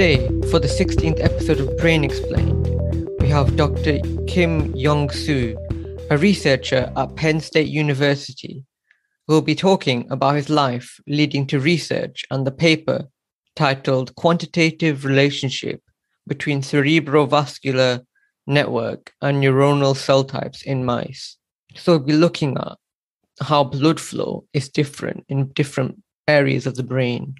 Today, for the 16th episode of Brain Explained, we have Dr. Kim Young Soo, a researcher at Penn State University, who will be talking about his life leading to research and the paper titled Quantitative Relationship Between Cerebrovascular Network and Neuronal Cell Types in Mice. So we'll be looking at how blood flow is different in different areas of the brain.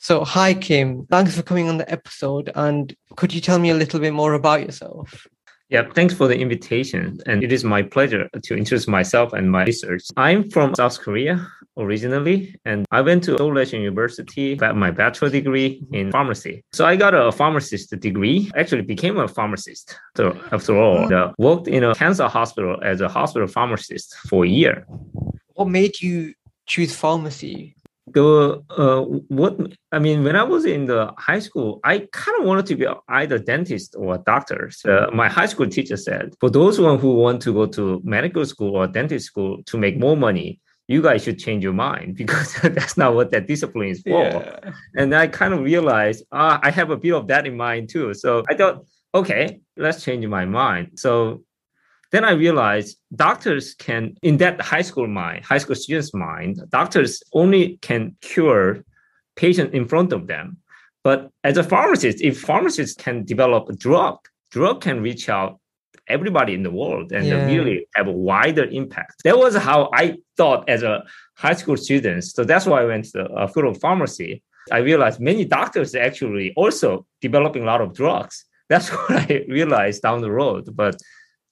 So, hi, Kim. Thanks for coming on the episode. And could you tell me a little bit more about yourself? Yeah, thanks for the invitation. And it is my pleasure to introduce myself and my research. I'm from South Korea originally, and I went to Seoul University, got my bachelor degree in pharmacy. So I got a pharmacist degree, actually became a pharmacist. So after all, uh, worked in a cancer hospital as a hospital pharmacist for a year. What made you choose pharmacy? The uh, what I mean when I was in the high school, I kind of wanted to be either dentist or a doctor. So my high school teacher said, for those one who want to go to medical school or dentist school to make more money, you guys should change your mind because that's not what that discipline is for. Yeah. And I kind of realized uh, I have a bit of that in mind too. So I thought, okay, let's change my mind. So then I realized doctors can, in that high school mind, high school students' mind, doctors only can cure patient in front of them. But as a pharmacist, if pharmacists can develop a drug, drug can reach out everybody in the world and yeah. really have a wider impact. That was how I thought as a high school student. So that's why I went to the uh, School of Pharmacy. I realized many doctors actually also developing a lot of drugs. That's what I realized down the road. But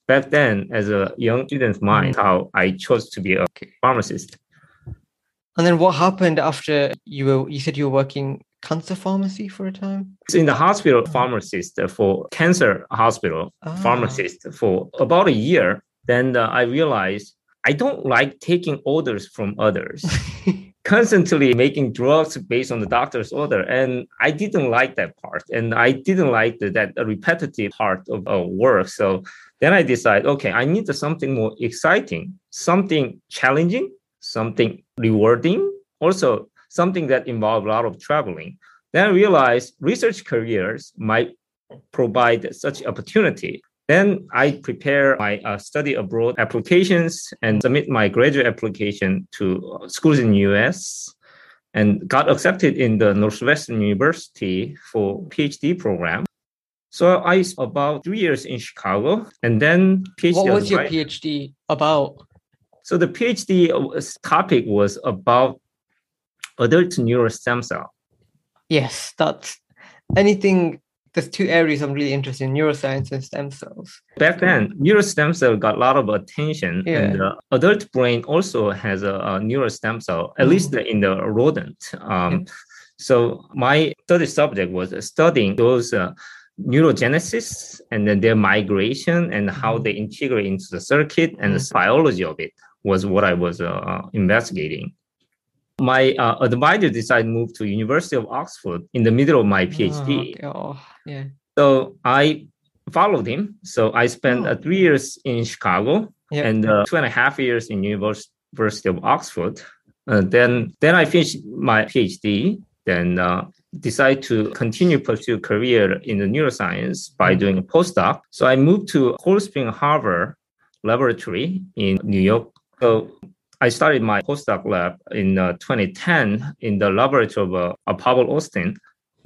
back then as a young student's mind mm. how I chose to be a pharmacist. And then what happened after you were you said you were working cancer pharmacy for a time? In the hospital pharmacist for cancer hospital ah. pharmacist for about a year. Then uh, I realized I don't like taking orders from others. constantly making drugs based on the doctor's order. And I didn't like that part. And I didn't like the, that repetitive part of uh, work. So then I decide, okay, I need something more exciting, something challenging, something rewarding, also something that involves a lot of traveling. Then I realized research careers might provide such opportunity. Then I prepare my uh, study abroad applications and submit my graduate application to schools in US and got accepted in the Northwestern University for PhD program. So I was about three years in Chicago and then PhD. What was your PhD about? So the PhD topic was about adult neural stem cell. Yes, that's anything there's two areas I'm really interested in: neuroscience and stem cells. Back then, neural stem cell got a lot of attention, yeah. and the adult brain also has a, a neural stem cell, at mm. least in the rodent. Um, yeah. So my study subject was studying those. Uh, neurogenesis and then their migration and how mm-hmm. they integrate into the circuit and the mm-hmm. biology of it was what I was uh, investigating my uh, advisor decided to move to University of Oxford in the middle of my PhD. Oh, oh yeah. So I followed him. So I spent uh, oh. uh, three years in Chicago yep. and uh, two and a half years in University of Oxford. Uh, then then I finished my PhD. Then uh, decided to continue pursue career in the neuroscience by mm. doing a postdoc. So I moved to Cold Spring Harbor Laboratory in New York. So I started my postdoc lab in uh, 2010 in the laboratory of uh, Pavel Osten.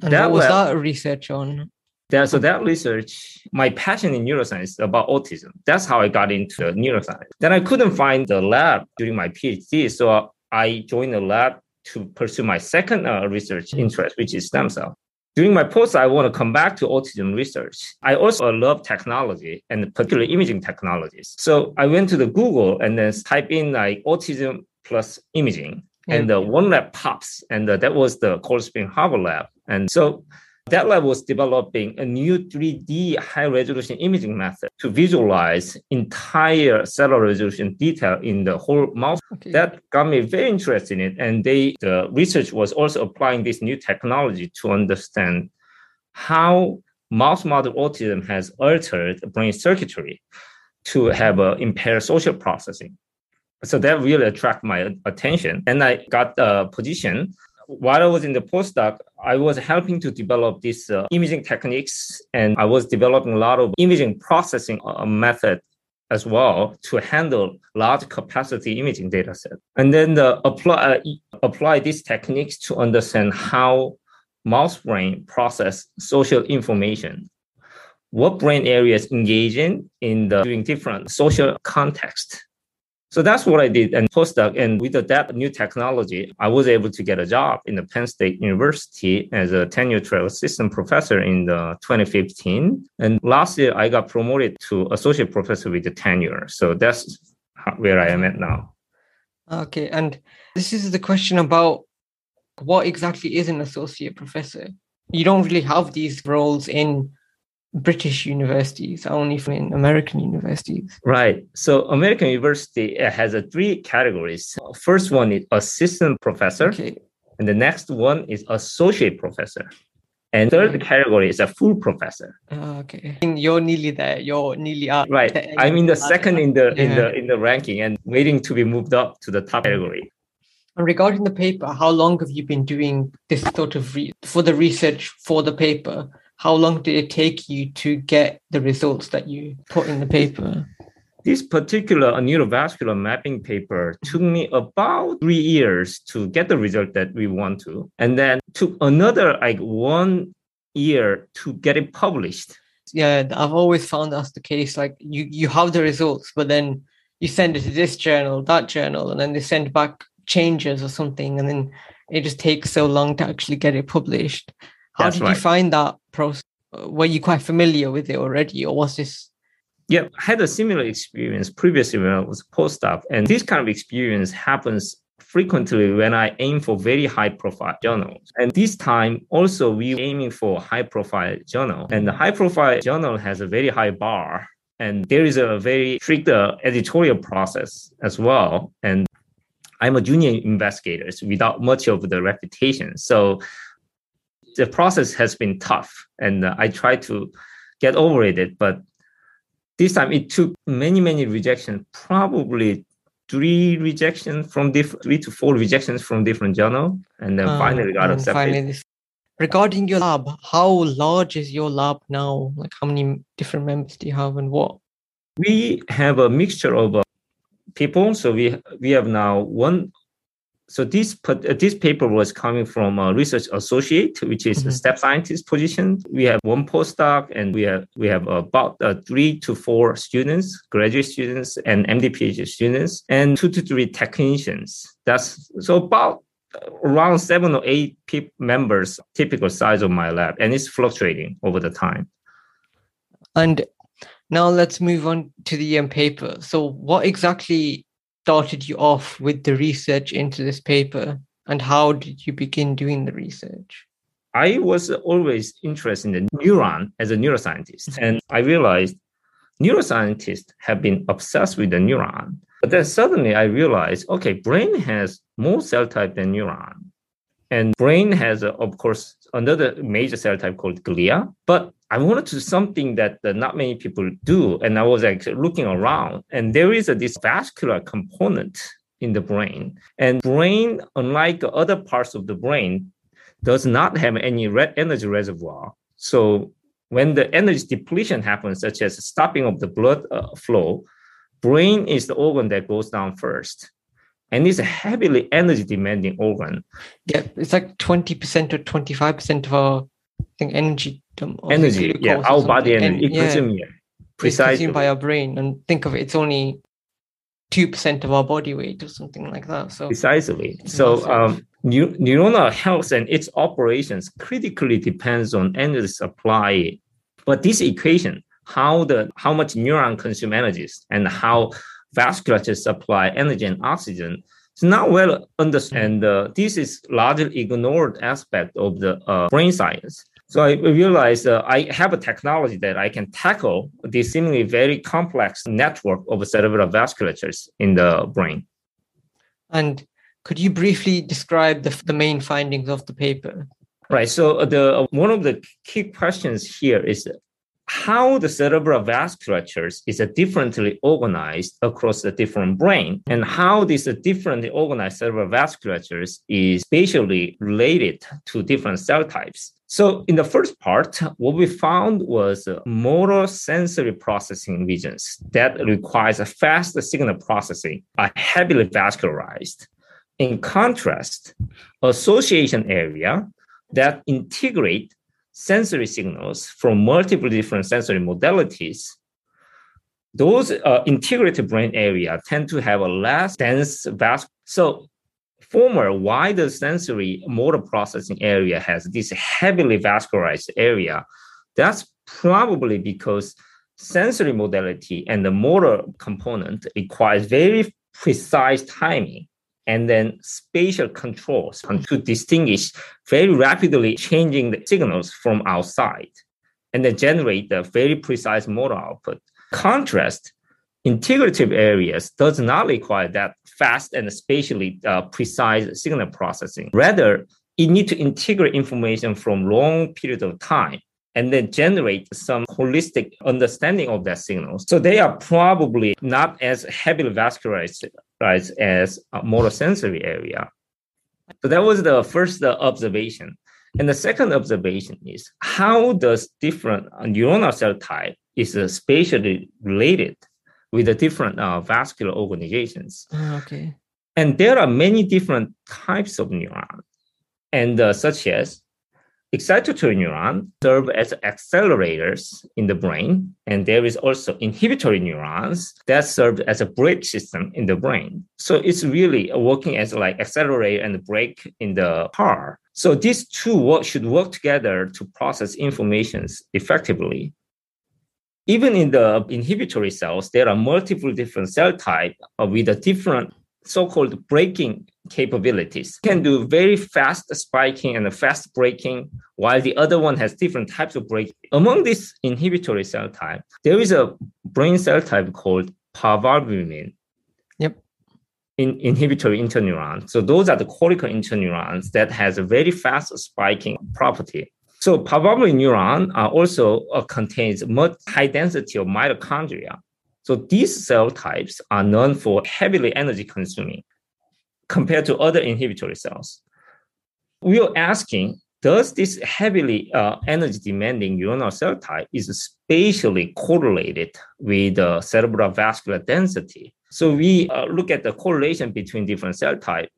And that what was lab, that research on? That, so that research, my passion in neuroscience about autism. That's how I got into neuroscience. Then I couldn't find the lab during my PhD, so I joined the lab to pursue my second uh, research interest, which is stem cell. During my post, I want to come back to autism research. I also love technology and particularly imaging technologies. So I went to the Google and then type in like autism plus imaging, and the one lab pops, and that was the Cold Spring Harbor lab. And so that lab was developing a new 3D high resolution imaging method to visualize entire cellular resolution detail in the whole mouse. Okay. That got me very interested in it. And they, the research was also applying this new technology to understand how mouse model autism has altered brain circuitry to have a impaired social processing. So that really attracted my attention. And I got a position while I was in the postdoc, I was helping to develop these uh, imaging techniques, and I was developing a lot of imaging processing uh, method as well to handle large capacity imaging data set. And then the apply uh, apply these techniques to understand how mouse brain process social information. What brain areas engage in in the doing different social context so that's what I did and postdoc. And with that new technology, I was able to get a job in the Penn State University as a tenure track assistant professor in the 2015. And last year, I got promoted to associate professor with the tenure. So that's where I am at now. Okay. And this is the question about what exactly is an associate professor? You don't really have these roles in British universities, only in American universities. Right. So American university has a three categories. First one is assistant professor, okay. and the next one is associate professor. And third category is a full professor. Uh, okay, you're nearly there. You're nearly up. Right, I'm in the second in the yeah. in the in the ranking and waiting to be moved up to the top category. And regarding the paper, how long have you been doing this sort of re- for the research for the paper? How long did it take you to get the results that you put in the paper? This particular neurovascular mapping paper took me about three years to get the result that we want to, and then took another like one year to get it published. Yeah, I've always found that's the case. Like you, you have the results, but then you send it to this journal, that journal, and then they send back changes or something, and then it just takes so long to actually get it published. How That's did right. you find that process? Were you quite familiar with it already, or was this? Yeah, I had a similar experience previously when I was postdoc, and this kind of experience happens frequently when I aim for very high profile journals. And this time also we aiming for high profile journal. And the high profile journal has a very high bar. And there is a very strict uh, editorial process as well. And I'm a junior investigator without much of the reputation. So the process has been tough, and uh, I tried to get over it. But this time it took many, many rejections, probably three rejections from different, three to four rejections from different journal, and then uh, finally got accepted. Finally, regarding your lab, how large is your lab now? Like, how many different members do you have, and what? We have a mixture of uh, people. So we we have now one so this uh, this paper was coming from a research associate, which is mm-hmm. a staff scientist position. We have one postdoc, and we have we have about uh, three to four students, graduate students, and MD PhD students, and two to three technicians. That's so about around seven or eight members, typical size of my lab, and it's fluctuating over the time. And now let's move on to the um, paper. So, what exactly started you off with the research into this paper and how did you begin doing the research? I was always interested in the neuron as a neuroscientist. And I realized neuroscientists have been obsessed with the neuron. But then suddenly I realized, okay, brain has more cell type than neuron. And brain has, of course, another major cell type called glia. But I wanted to do something that, that not many people do. And I was actually looking around, and there is a, this vascular component in the brain. And brain, unlike other parts of the brain, does not have any red energy reservoir. So when the energy depletion happens, such as stopping of the blood uh, flow, brain is the organ that goes down first and it's a heavily energy demanding organ. Yeah, it's like 20% or 25% of our I think energy. Energy, yeah, our body energy. And, yeah, yeah, precisely. consumed by our brain. And think of it, it's only 2% of our body weight or something like that. So precisely. So um, neuronal health and its operations critically depends on energy supply. But this equation, how the how much neuron consume energies and how vasculature supply energy and oxygen is not well understood. And uh, this is largely ignored aspect of the uh, brain science. So I realized uh, I have a technology that I can tackle this seemingly very complex network of cerebral vasculatures in the brain. And could you briefly describe the, the main findings of the paper? Right. So the one of the key questions here is how the cerebral vasculatures is differently organized across the different brain and how these differently organized cerebral vasculatures is spatially related to different cell types. So in the first part, what we found was motor sensory processing regions that requires a fast signal processing are heavily vascularized. In contrast, association area that integrate sensory signals from multiple different sensory modalities, those uh, integrated brain area tend to have a less dense vas. So former wider sensory motor processing area has this heavily vascularized area. That's probably because sensory modality and the motor component requires very precise timing and then spatial controls to distinguish very rapidly changing the signals from outside and then generate the very precise motor output. Contrast, integrative areas does not require that fast and spatially uh, precise signal processing. Rather, it need to integrate information from long period of time and then generate some holistic understanding of that signal. So they are probably not as heavily vascularized as a motor sensory area. So that was the first observation. And the second observation is how does different neuronal cell type is spatially related with the different uh, vascular organizations. Ah, okay. And there are many different types of neurons, and uh, such as excitatory neurons serve as accelerators in the brain, and there is also inhibitory neurons that serve as a brake system in the brain. So it's really working as like accelerator and brake in the car. So these two work, should work together to process informations effectively. Even in the inhibitory cells, there are multiple different cell types uh, with a different so-called braking capabilities. Can do very fast spiking and fast breaking, while the other one has different types of braking among this inhibitory cell type there is a brain cell type called parvalbumin. Yep. In inhibitory interneuron so those are the cortical interneurons that has a very fast spiking property. So parvalbumin neuron uh, also uh, contains much high density of mitochondria. So these cell types are known for heavily energy consuming compared to other inhibitory cells. We are asking, does this heavily uh, energy demanding neuronal cell type is spatially correlated with the cerebral vascular density? So we uh, look at the correlation between different cell type.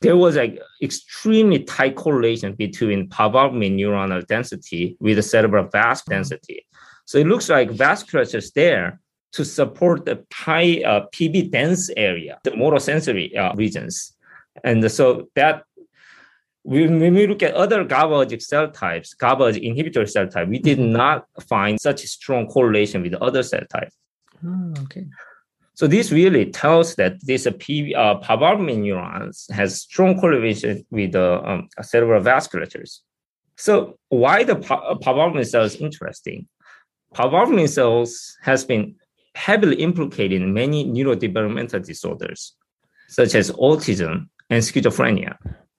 There was an extremely tight correlation between parvalbumin neuronal density with the cerebral vascular density. So it looks like vasculature is there to support the high uh, PV dense area, the motor sensory uh, regions. And so that when we look at other GABAergic cell types, GABA inhibitor cell type, we did not find such a strong correlation with other cell types. Oh, okay. So this really tells that this uh, PV, uh, neurons has strong correlation with the um, cerebral vasculatures. So why the parvalbumin cells interesting? Parvalbumin cells has been heavily implicated in many neurodevelopmental disorders, such as autism and schizophrenia.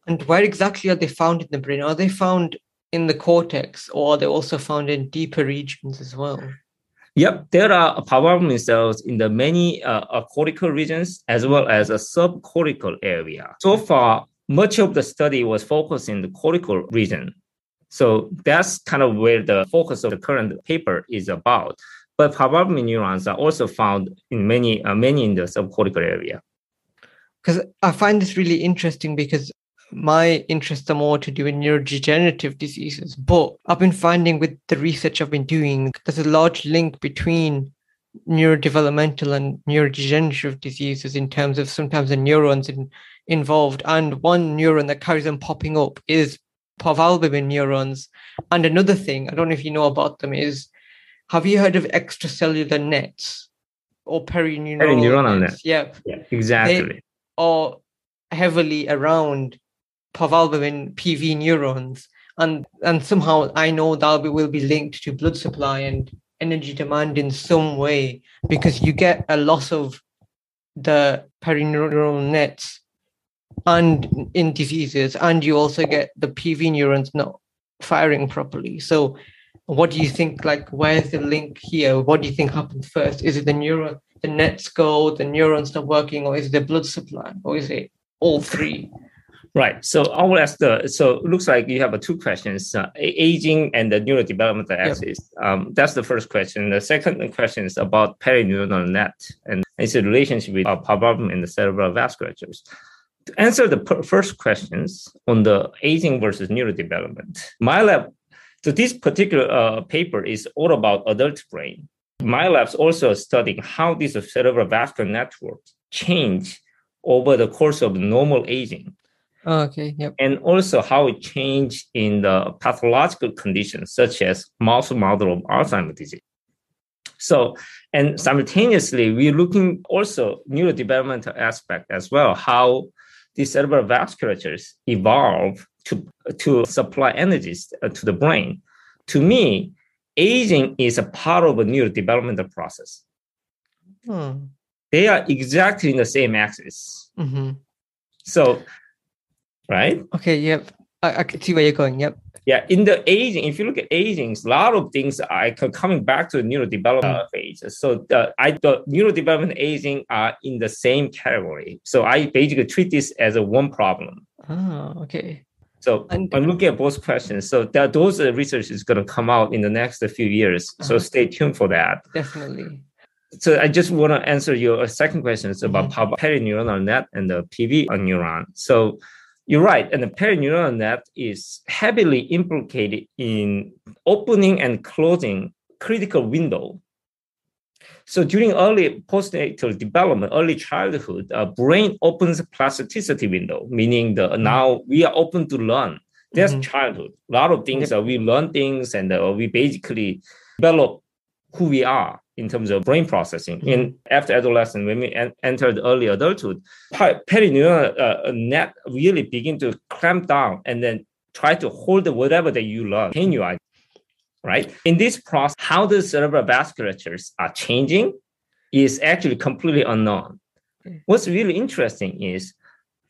And where exactly are they found in the brain? Are they found in the cortex or are they also found in deeper regions as well? Yep, there are parvalbumin cells in the many uh, cortical regions as well as a subcortical area. So far, much of the study was focused in the cortical region. So that's kind of where the focus of the current paper is about. But parvalbumin neurons are also found in many, uh, many in the subcortical area. Because I find this really interesting because my interests are more to do with neurodegenerative diseases. But I've been finding with the research I've been doing, there's a large link between neurodevelopmental and neurodegenerative diseases in terms of sometimes the neurons in, involved. And one neuron that carries on popping up is parvalbumin neurons. And another thing, I don't know if you know about them, is have you heard of extracellular nets or perineural, perineuronal nets? nets? Yeah. yeah, exactly. They are heavily around parvalbumin PV neurons, and and somehow I know that will be linked to blood supply and energy demand in some way because you get a loss of the perineural nets and in diseases and you also get the pv neurons not firing properly so what do you think? Like, where's the link here? What do you think happens first? Is it the neuron, the nets go, the neurons start working, or is it the blood supply, or is it all three? Right. So I will ask the. So it looks like you have uh, two questions: uh, aging and the neurodevelopmental axis. Yep. Um, that's the first question. The second question is about perineuronal net and its relationship with uh, parvalbumin and the cerebral vasculatures. To answer the per- first questions on the aging versus neurodevelopment, my lab so this particular uh, paper is all about adult brain. My lab's also studying how these cerebral vascular networks change over the course of normal aging. Oh, okay. Yep. And also how it change in the pathological conditions such as mouse model of Alzheimer's disease. So, and simultaneously, we're looking also neurodevelopmental aspect as well, how the cerebral vasculatures evolve to, to supply energies uh, to the brain. To me, aging is a part of a neurodevelopmental process. Hmm. They are exactly in the same axis. Mm-hmm. So, right? Okay, yep. I, I can see where you're going. Yep. Yeah, in the aging, if you look at aging, a lot of things are coming back to the neurodevelopment mm. phase. So the I the neurodevelopment aging are in the same category. So I basically treat this as a one problem. Oh, okay. So I'm looking at both questions. So that those uh, research is going to come out in the next few years. So uh-huh. stay tuned for that. Definitely. So I just want to answer your uh, second question it's about mm-hmm. perineuronal net and the PV neuron. So you're right, and the perineuronal net is heavily implicated in opening and closing critical window so during early postnatal development, early childhood, uh, brain opens plasticity window, meaning the mm-hmm. now we are open to learn. That's mm-hmm. childhood. A lot of things uh, we learn things and uh, we basically develop who we are in terms of brain processing. Mm-hmm. In after adolescence, when we en- entered early adulthood, perineural uh, net really begin to clamp down and then try to hold whatever that you learn. Can you right? In this process, how the cerebral vasculatures are changing is actually completely unknown. What's really interesting is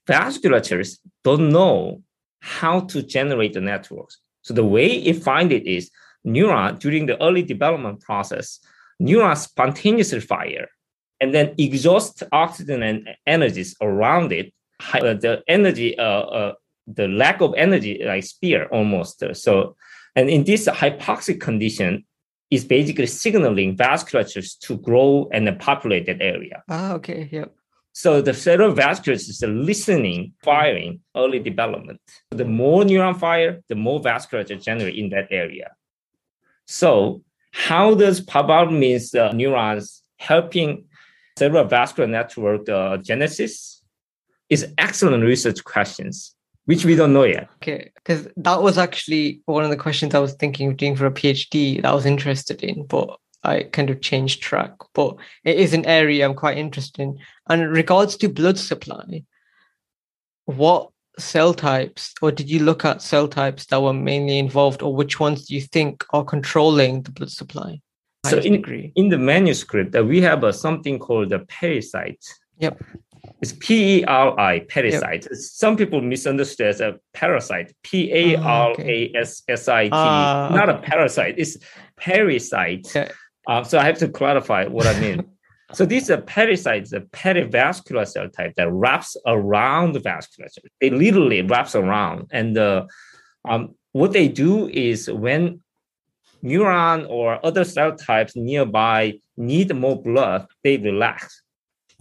vasculatures don't know how to generate the networks. So the way it find it is neuron during the early development process, neurons spontaneously fire and then exhaust oxygen and energies around it. Uh, the energy, uh, uh, the lack of energy, like spear almost. So and in this hypoxic condition, is basically signaling vasculatures to grow and populate that area. Ah, okay, yep. So the cerebral vasculatures is listening, firing early development. The more neuron fire, the more vasculature generate in that area. So how does means the neurons helping cerebral vascular network uh, genesis? Is excellent research questions which we don't know yet. Okay, because that was actually one of the questions I was thinking of doing for a PhD that I was interested in, but I kind of changed track. But it is an area I'm quite interested in. And in regards to blood supply, what cell types, or did you look at cell types that were mainly involved, or which ones do you think are controlling the blood supply? So in, in the manuscript, that uh, we have a, something called the pericyte. Yep. It's P E R I, pericyte. Yep. Some people misunderstand as a parasite. P A R A S S I T. Uh, Not a parasite. It's pericyte. Okay. Uh, so I have to clarify what I mean. so these are pericytes, a perivascular cell type that wraps around the vasculature. It literally wraps around, and uh, um, what they do is when neuron or other cell types nearby need more blood, they relax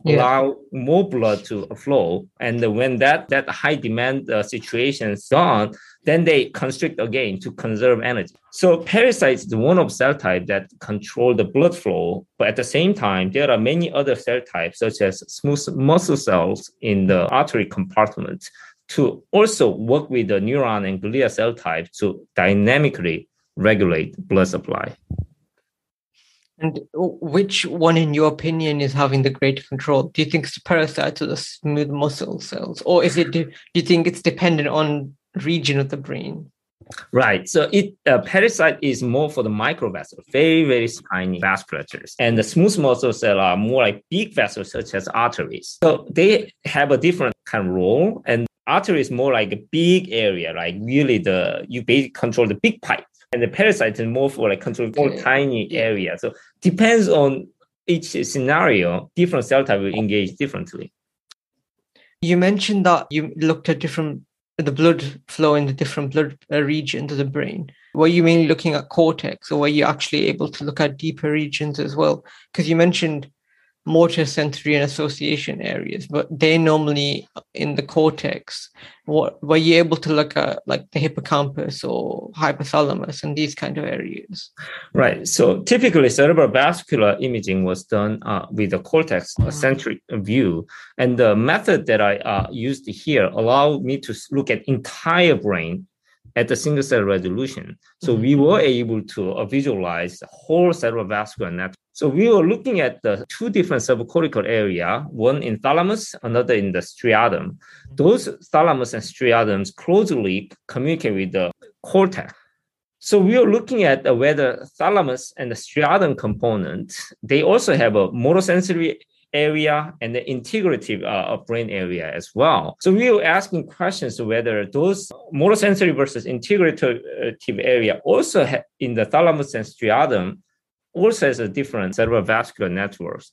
yeah. allow more blood to flow. And when that, that high demand uh, situation is gone, then they constrict again to conserve energy. So pericytes is one of cell type that control the blood flow. But at the same time, there are many other cell types, such as smooth muscle cells in the artery compartment, to also work with the neuron and glia cell type to dynamically regulate blood supply. And which one, in your opinion, is having the greater control? Do you think it's the pericytes or the smooth muscle cells, or is it? Do, you think it's dependent on region of the brain? Right. So it uh, pericyte is more for the microvessel, very very tiny vasculatures, and the smooth muscle cell are more like big vessels such as arteries. So they have a different kind of role, and artery is more like a big area, like really the you basically control the big pipe and the pericyte is more for like control more Okay. tiny Yeah. area. So depends on each scenario, different cell type will engage differently. You mentioned that you looked at different the blood flow in the different blood uh, regions of the brain. Were you mainly looking at cortex, or were you actually able to look at deeper regions as well? Because you mentioned motor, sensory, and association areas, but they normally in the cortex. What were you able to look at, like the hippocampus or hypothalamus and these kind of areas? Right. So typically, cerebral vascular imaging was done uh, with a cortex uh, centric view, and the method that I uh, used here allowed me to look at entire brain at the single cell resolution. So we mm-hmm. were able to visualize the whole cerebral vascular network. So we were looking at the two different subcortical area, one in thalamus, another in the striatum. Mm-hmm. Those thalamus and striatums closely communicate with the cortex. So we are looking at whether thalamus and the striatum component, they also have a motor sensory area and the integrative uh, brain area as well. So we were asking questions whether those motor sensory versus integrative area also ha- in the thalamus and striatum also has a different cerebral vascular networks.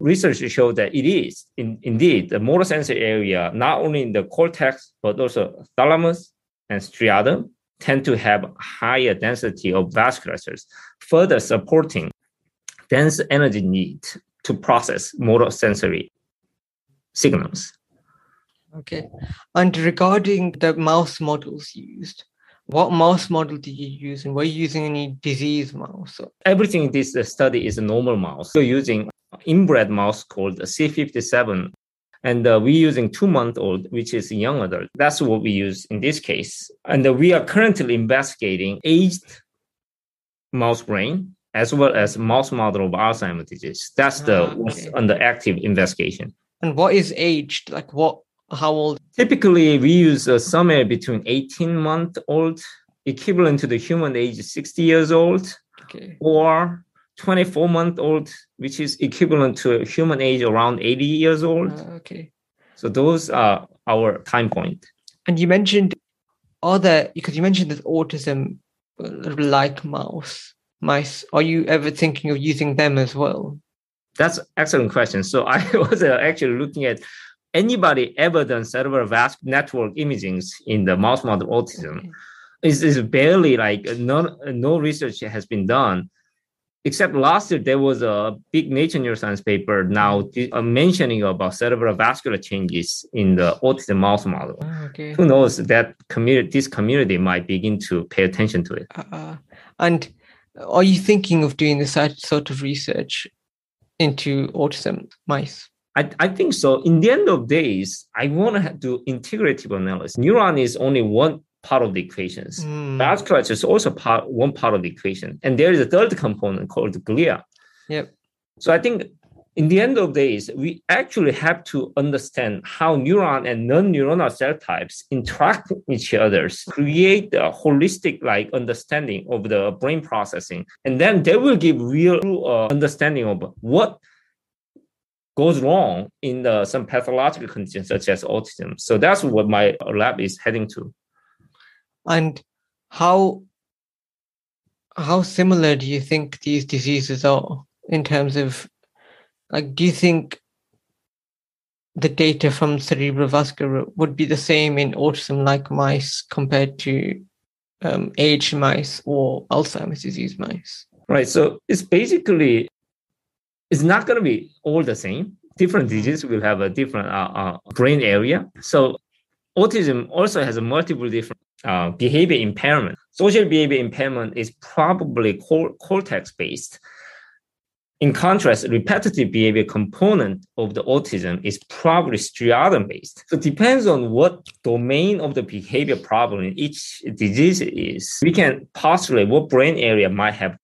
Research showed that it is in, indeed the motor sensory area, not only in the cortex, but also thalamus and striatum tend to have higher density of vasculatures, further supporting dense energy need to process motor sensory signals. Okay. And regarding the mouse models used, what mouse model did you use, and were you using any disease mouse? Everything in this study is a normal mouse. We're using inbred mouse called C57 and uh, we're using two month old, which is young adult. That's what we use in this case. And uh, we are currently investigating aged mouse brain as well as mouse model of Alzheimer's disease. That's the Ah, what's okay. under active investigation. And what is aged? Like what? How old? Typically, we use uh, somewhere between 18 month old, equivalent to the human age 60 years old, Okay. or 24 month old, which is equivalent to a human age around 80 years old. Uh, okay. So those are our time point. And you mentioned other because you mentioned that autism uh, like mouse mice. Are you ever thinking of using them as well? That's excellent question. So I was uh, actually looking at anybody ever done cerebral vascular network imagings in the mouse model autism. Okay. It's, it's barely like uh, no, no research has been done. Except last year, there was a big Nature Neuroscience paper now uh, mentioning about cerebral vascular changes in the autism mouse model. Ah, okay. Who knows that community, this community might begin to pay attention to it. Uh, and are you thinking of doing this sort- sort of research into autism mice? I, I think so. In the end of days, I want to do integrative analysis. Neuron is only one part of the equations. Hmm. Vasculature is also part one part of the equation, and there is a third component called glia. Yep. So I think in the end of days, we actually have to understand how neuron and non-neuronal cell types interact with each other, create a holistic like understanding of the brain processing, and then they will give real uh, understanding of what goes wrong in the, some pathological conditions such as autism. So that's what my lab is heading to. And how how similar do you think these diseases are in terms of like do you think the data from cerebrovascular would be the same in autism like mice compared to um, aged mice or Alzheimer's disease mice? Right. So it's basically it's not going to be all the same. Different diseases will have a different uh, uh, brain area. So autism also has a multiple different uh, behavior impairment. Social behavior impairment is probably cor- cortex based. In contrast, repetitive behavior component of the autism is probably striatum based. So it depends on what domain of the behavior problem in each disease is. We can postulate what brain area might have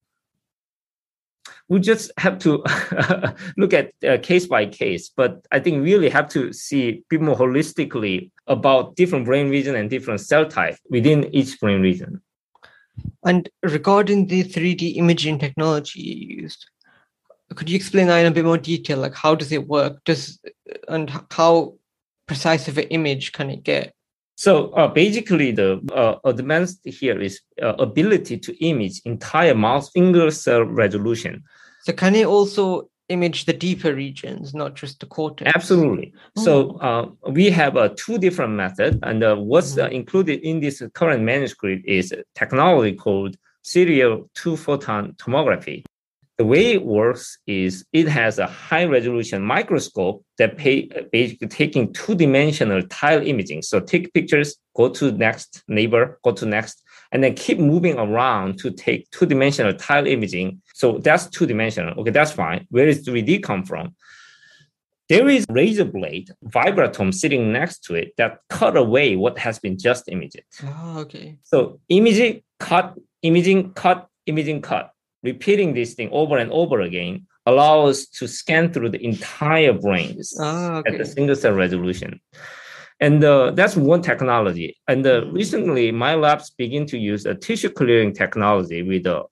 we just have to look at uh, case by case. But I think really have to see a bit more holistically about different brain region and different cell type within each brain region. And regarding the 3D imaging technology used, could you explain that in a bit more detail? Like, how does it work? Does and how precise of an image can it get? So uh, basically, the uh, advanced here is uh, ability to image entire mouse single cell resolution. So can it also image the deeper regions, not just the cortex? Absolutely. Oh. So uh, we have uh, two different methods, and uh, what's mm-hmm. included in this current manuscript is technology called serial two photon tomography. The way it works is it has a high resolution microscope that pay, basically taking two dimensional tile imaging. So take pictures, go to next neighbor, go to next, and then keep moving around to take two dimensional tile imaging. So that's two dimensional. Okay, that's fine. Where does 3D come from? There is razor blade vibratome sitting next to it that cut away what has been just imaged. Oh, okay. So imaging, cut, imaging, cut, imaging, cut repeating this thing over and over again allow us to scan through the entire brains ah, okay. at the single cell resolution. And uh, that's one technology. And uh, recently, my labs begin to use a tissue clearing technology with uh,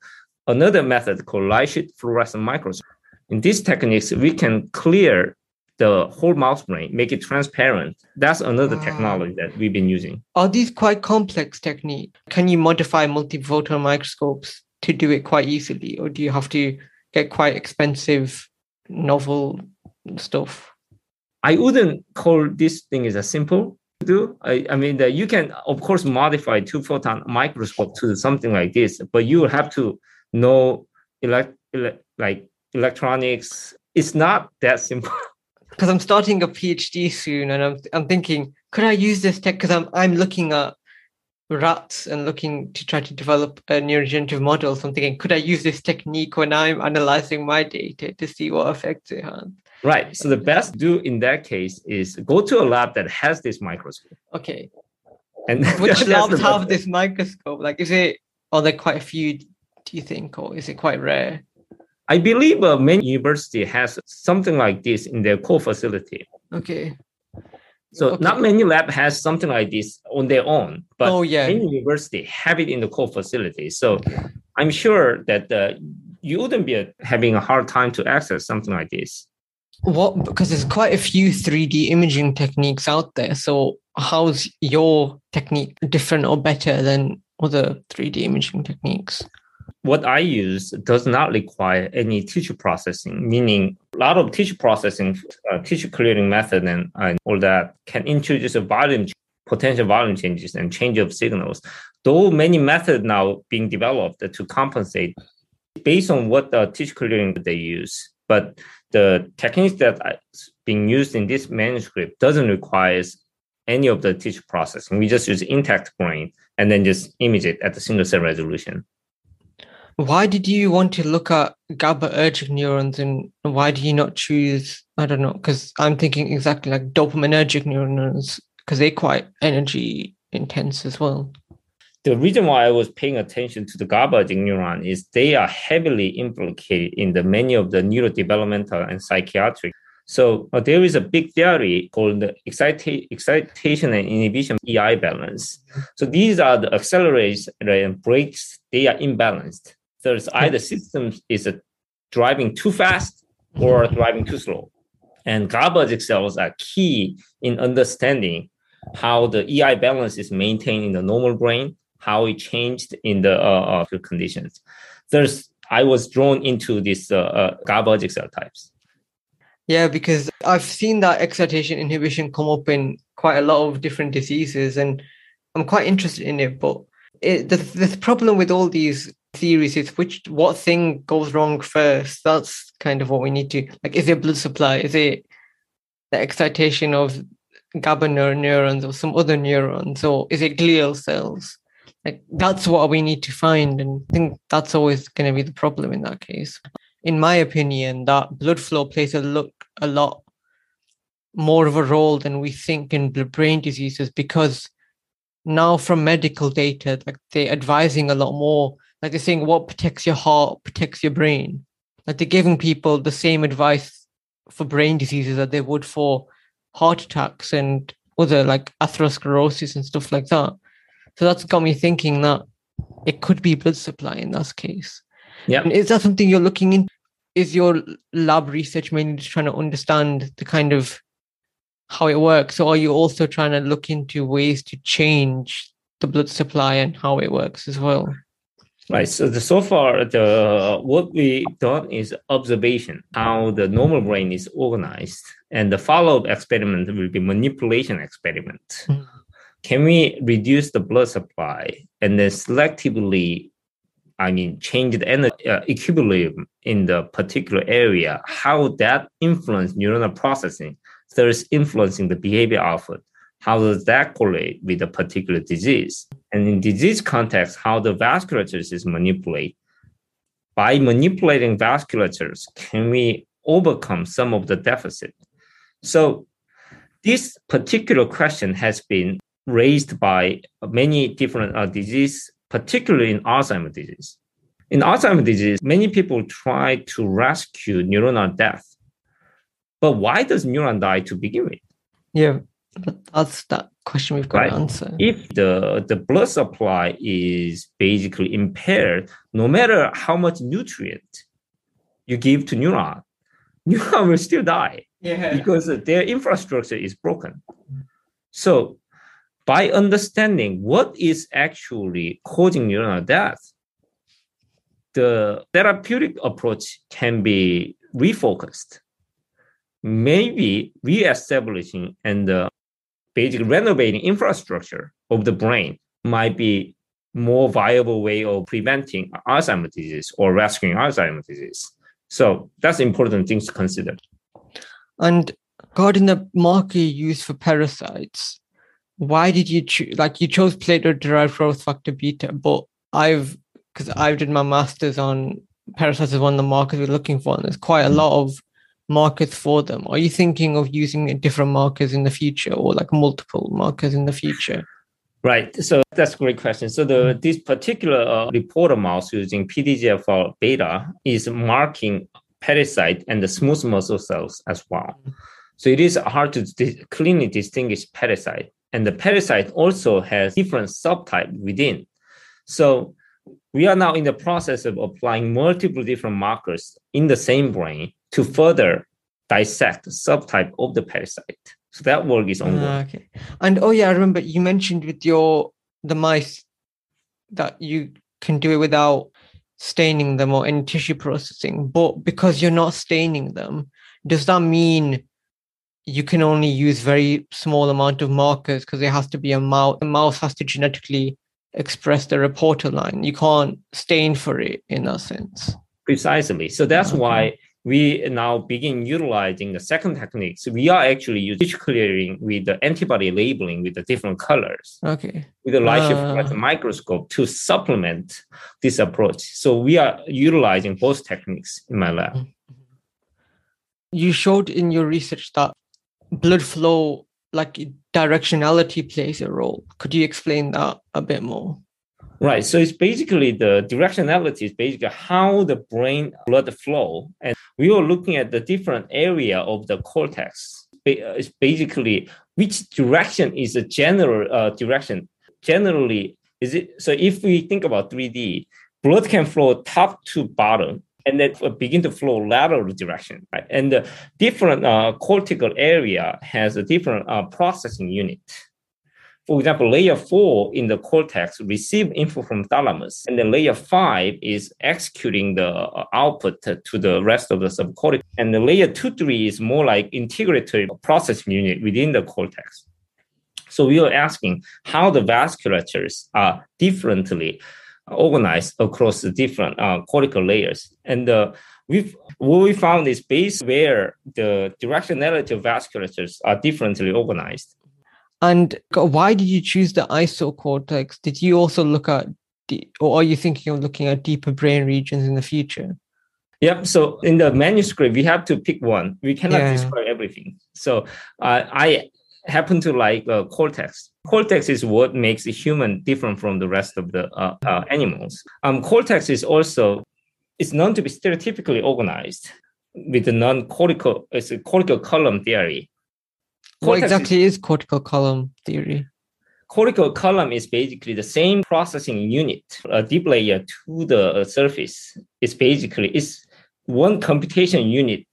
another method called light sheet fluorescent microscope. In these techniques, we can clear the whole mouse brain, make it transparent. That's another wow. technology that we've been using. Are these quite complex techniques? Can you modify multiphoton microscopes to do it quite easily, or do you have to get quite expensive novel stuff? I wouldn't call this thing as a simple to do. I, I mean, that you can of course modify two photon microscope to something like this, but you have to know elect, elect like electronics. It's not that simple. Because I'm starting a PhD soon, and I'm I'm thinking, could I use this tech? Because I'm I'm looking at rats and looking to try to develop a neurogenerative model. So I'm thinking, could I use this technique when I'm analyzing my data to see what effects it has? Right. So the best do in that case is go to a lab that has this microscope. Okay. And which labs have this microscope? Like, is it? Are there quite a few? Do you think, or is it quite rare? I believe uh, many university has something like this in their core facility. Okay. So okay. not many lab has something like this on their own, but oh, yeah. many university have it in the core facility. So I'm sure that uh, you wouldn't be a, having a hard time to access something like this. What because there's quite a few 3D imaging techniques out there. So how's your technique different or better than other 3D imaging techniques? What I use does not require any tissue processing, meaning a lot of tissue processing, uh, tissue clearing method and, and all that can introduce a volume, potential volume changes and change of signals. Though many methods now being developed to compensate based on what the tissue clearing they use. But the techniques that are being used in this manuscript doesn't require any of the tissue processing. We just use intact brain and then just image it at the single cell resolution. Why did you want to look at GABAergic neurons and why do you not choose, I don't know, because I'm thinking exactly like dopaminergic neurons because they're quite energy intense as well. The reason why I was paying attention to the GABAergic neuron is they are heavily implicated in the many of the neurodevelopmental and psychiatric so uh, there is a big theory called the excita- excitation and inhibition EI balance. So these are the accelerators and brakes, they are imbalanced. There's either system is driving too fast or driving too slow. And GABAergic cells are key in understanding how the EI balance is maintained in the normal brain, how it changed in the uh, uh, conditions. There's I was drawn into these uh, uh, GABAergic cell types. Yeah, because I've seen that excitation inhibition come up in quite a lot of different diseases, and I'm quite interested in it. But it, the, the problem with all these theories is which what thing goes wrong first. That's kind of what we need to like. Is it blood supply? Is it the excitation of GABA neurons or some other neurons, or is it glial cells? Like that's what we need to find, and I think that's always going to be the problem in that case. In my opinion, that blood flow plays a look a lot more of a role than we think in brain diseases because now from medical data, like they're advising a lot more like they're saying what protects your heart protects your brain. Like they're giving people the same advice for brain diseases that they would for heart attacks and other like atherosclerosis and stuff like that. So that's got me thinking that it could be blood supply in that case. Yeah. Is that something you're looking in? Is your lab research mainly just trying to understand the kind of how it works, or are you also trying to look into ways to change the blood supply and how it works as well? Right. So the, so far, the what we've done is observation how the normal brain is organized, and the follow-up experiment will be manipulation experiment. Mm. Can we reduce the blood supply and then selectively, I mean, change the energy uh, equilibrium in the particular area? How that influence neuronal processing, thus influencing the behavior output how does that correlate with a particular disease? And in disease context, how the vasculatures is manipulated. By manipulating vasculatures, can we overcome some of the deficit? So this particular question has been raised by many different uh, diseases, particularly in Alzheimer's disease. In Alzheimer's disease, many people try to rescue neuronal death. But why does neuron die to begin with? Yeah, that's that question we've got right. to answer. If the, the blood supply is basically impaired, no matter how much nutrient you give to neuron, neuron will still die yeah. because their infrastructure is broken. So by understanding what is actually causing neuronal death, the therapeutic approach can be refocused maybe re-establishing and uh, basically renovating infrastructure of the brain might be more viable way of preventing Alzheimer's disease or rescuing Alzheimer's disease. So that's important things to consider. And regarding the marker you use for pericytes, why did you choose? Like you chose platelet-derived growth factor beta, but I've because I've did my masters on pericytes as one of the markers we're looking for, and there's quite a lot of markers for them? Are you thinking of using different markers in the future or like multiple markers in the future? Right. So that's a great question. So the this particular uh, reporter mouse using PDGFR beta is marking pericyte and the smooth muscle cells as well. So it is hard to cleanly distinguish pericyte. And the pericyte also has different subtype within. So we are now in the process of applying multiple different markers in the same brain to further dissect the subtype of the pericyte. So that work is ongoing. Uh, okay. And oh yeah, I remember you mentioned with your the mice that you can do it without staining them or any tissue processing. But because you're not staining them, does that mean you can only use very small amount of markers because it has to be a mouse. The mouse has to genetically express the reporter line. You can't stain for it in that sense. Precisely. So that's okay. why we now begin utilizing the second techniques. We are actually using clearing with the antibody labeling with the different colors. Okay. With the light sheet uh, microscope to supplement this approach. So we are utilizing both techniques in my lab. Mm-hmm. You showed in your research that blood flow, like directionality, plays a role. Could you explain that a bit more? Right. So it's basically the directionality is basically how the brain blood flow. And we were looking at the different area of the cortex. It's basically which direction is the general uh, direction. Generally, is it so if we think about 3D, blood can flow top to bottom and then begin to flow lateral direction. Right? And the different uh, cortical area has a different uh, processing unit. For example, layer four in the cortex receive info from thalamus, and then layer five is executing the uh, output to the rest of the subcortex. And the layer two, three is more like integrated processing unit within the cortex. So we are asking how the vasculatures are differently organized across the different uh, cortical layers. And uh, we've, what we found is based where the directionality of vasculatures are differently organized. And why did you choose the isocortex? Did you also look at, or are you thinking of looking at deeper brain regions in the future? Yep. So in the manuscript, we have to pick one. We cannot yeah. describe everything. So uh, I happen to like uh, cortex. Cortex is what makes a human different from the rest of the uh, uh, animals. Um, cortex is also it's known to be stereotypically organized with the non-cortical. It's a cortical column theory. What exactly is, is cortical column theory? Cortical column is basically the same processing unit, a deep layer to the uh, surface. It's basically it's one computation unit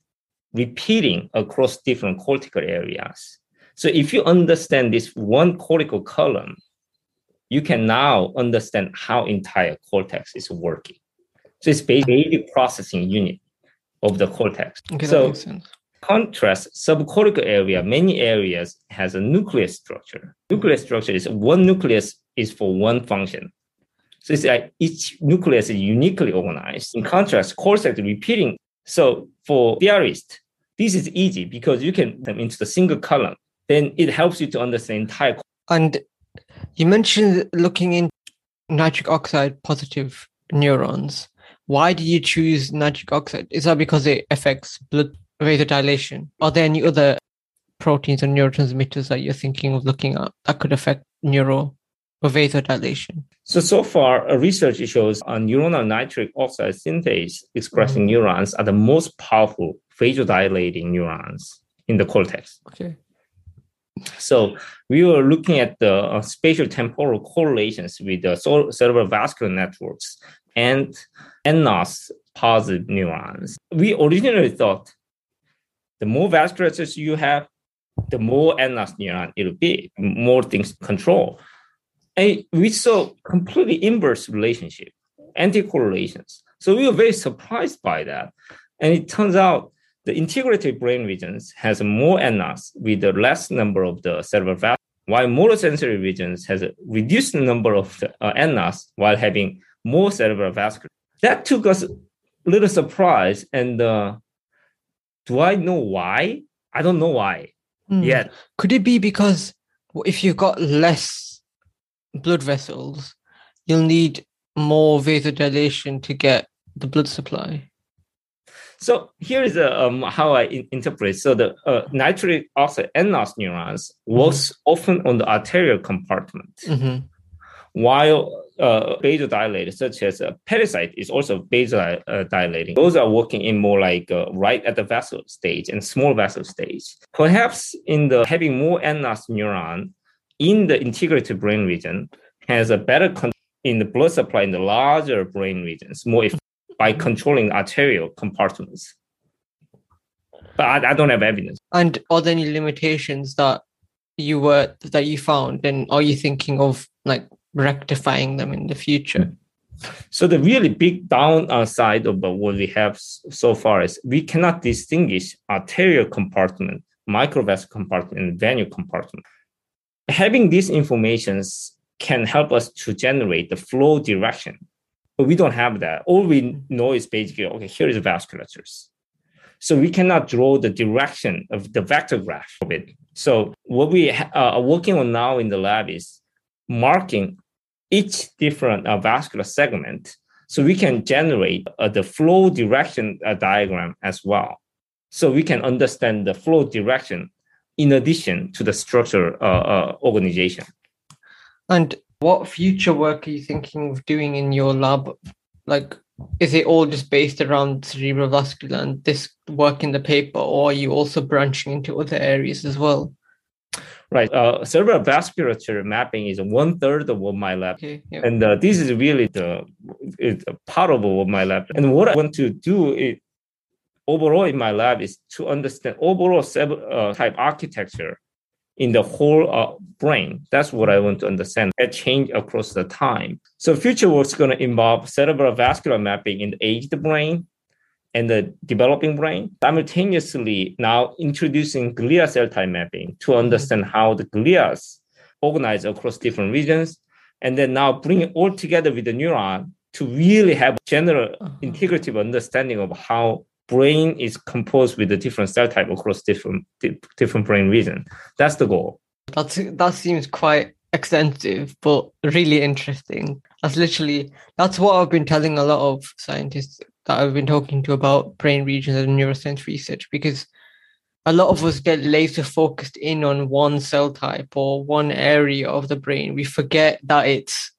repeating across different cortical areas. So if you understand this one cortical column, you can now understand how entire cortex is working. So it's basic processing unit of the cortex. Okay, that so makes sense. Contrast subcortical area, many areas has a nucleus structure. Nucleus structure is one nucleus is for one function. So it's like each nucleus is uniquely organized. In contrast, cortex repeating. So for theorist, this is easy because you can them into the single column. Then it helps you to understand entire. And you mentioned looking in nitric oxide positive neurons. Why did you choose nitric oxide? Is that because it affects blood vasodilation? Are there any other proteins or neurotransmitters that you're thinking of looking at that could affect neuro or vasodilation? So so far, uh, research shows uh, neuronal nitric oxide synthase expressing neurons are the most powerful vasodilating neurons in the cortex. Okay. So we were looking at the uh, spatial temporal correlations with the cere- cerebral vascular networks and NOS positive neurons. We originally thought the more vasculature you have, the more NOS neuron it'll be, more things control. And we saw completely inverse relationship, anti-correlations. So we were very surprised by that. And it turns out the integrated brain regions has more NOS with the less number of the cerebral vascular, while motor sensory regions has a reduced number of the, uh, while having more cerebral vascular. That took us a little surprise. And uh, do I know why? I don't know why Hmm. yet. Could it be because if you've got less blood vessels, you'll need more vasodilation to get the blood supply? So here is uh, um, how I in- interpret. So the uh, nitric oxide NOS neurons works often on the arterial compartment, hmm while uh, vasodilated, such as a pericyte, is also vasodilating. Those are working in more like uh, right at the vessel stage and small vessel stage. Perhaps in the having more NOS neuron in the integrated brain region has a better in the blood supply in the larger brain regions, more eff- by controlling arterial compartments. But I, I don't have evidence. And are there any limitations that you were that you found? And are you thinking of like rectifying them in the future? So the really big downside of what we have so far is we cannot distinguish arterial compartment, microvascular compartment, and venule compartment. Having these informations can help us to generate the flow direction. But we don't have that. All we know is basically, okay, here is the vasculatures. So we cannot draw the direction of the vector graph of it. So what we uh, are working on now in the lab is marking each different uh, vascular segment so we can generate uh, the flow direction uh, diagram as well so we can understand the flow direction in addition to the structure uh, uh, organization And what future work are you thinking of doing in your lab? Like, is it all just based around cerebrovascular and this work in the paper, or are you also branching into other areas as well? Right uh, cerebral vasculature mapping is one third of what my lab Okay. Yeah. and uh, this is really the it's a part of what my lab and what i want to do is overall in my lab is to understand overall cell uh, type architecture in the whole uh, brain that's what i want to understand that change across the time so future work is going to involve cerebral vascular mapping in the aged brain and the developing brain simultaneously now introducing glia cell type mapping to understand how the glia organize across different regions and then now bring it all together with the neuron to really have general Uh-huh. integrative understanding of how brain is composed with the different cell type across different di- different brain region that's the goal That's that seems quite extensive, but really interesting. That's literally that's what I've been telling a lot of scientists that I've been talking to about brain regions and neuroscience research because a lot of us get laser focused in on one cell type or one area of the brain. We forget that it's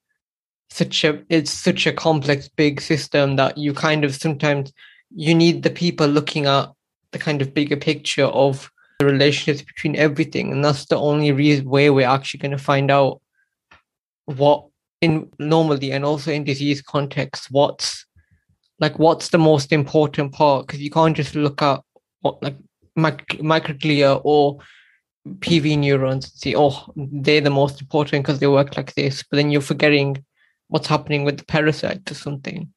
such a it's such a complex big system that you kind of sometimes you need the people looking at the kind of bigger picture of the relationships between everything and that's the only reason way we're actually going to find out what in normally and also in disease context what's like what's the most important part because you can't just look at what like mic- microglia or PV neurons and see, oh, they're the most important because they work like this. But then you're forgetting what's happening with the pericyte or something.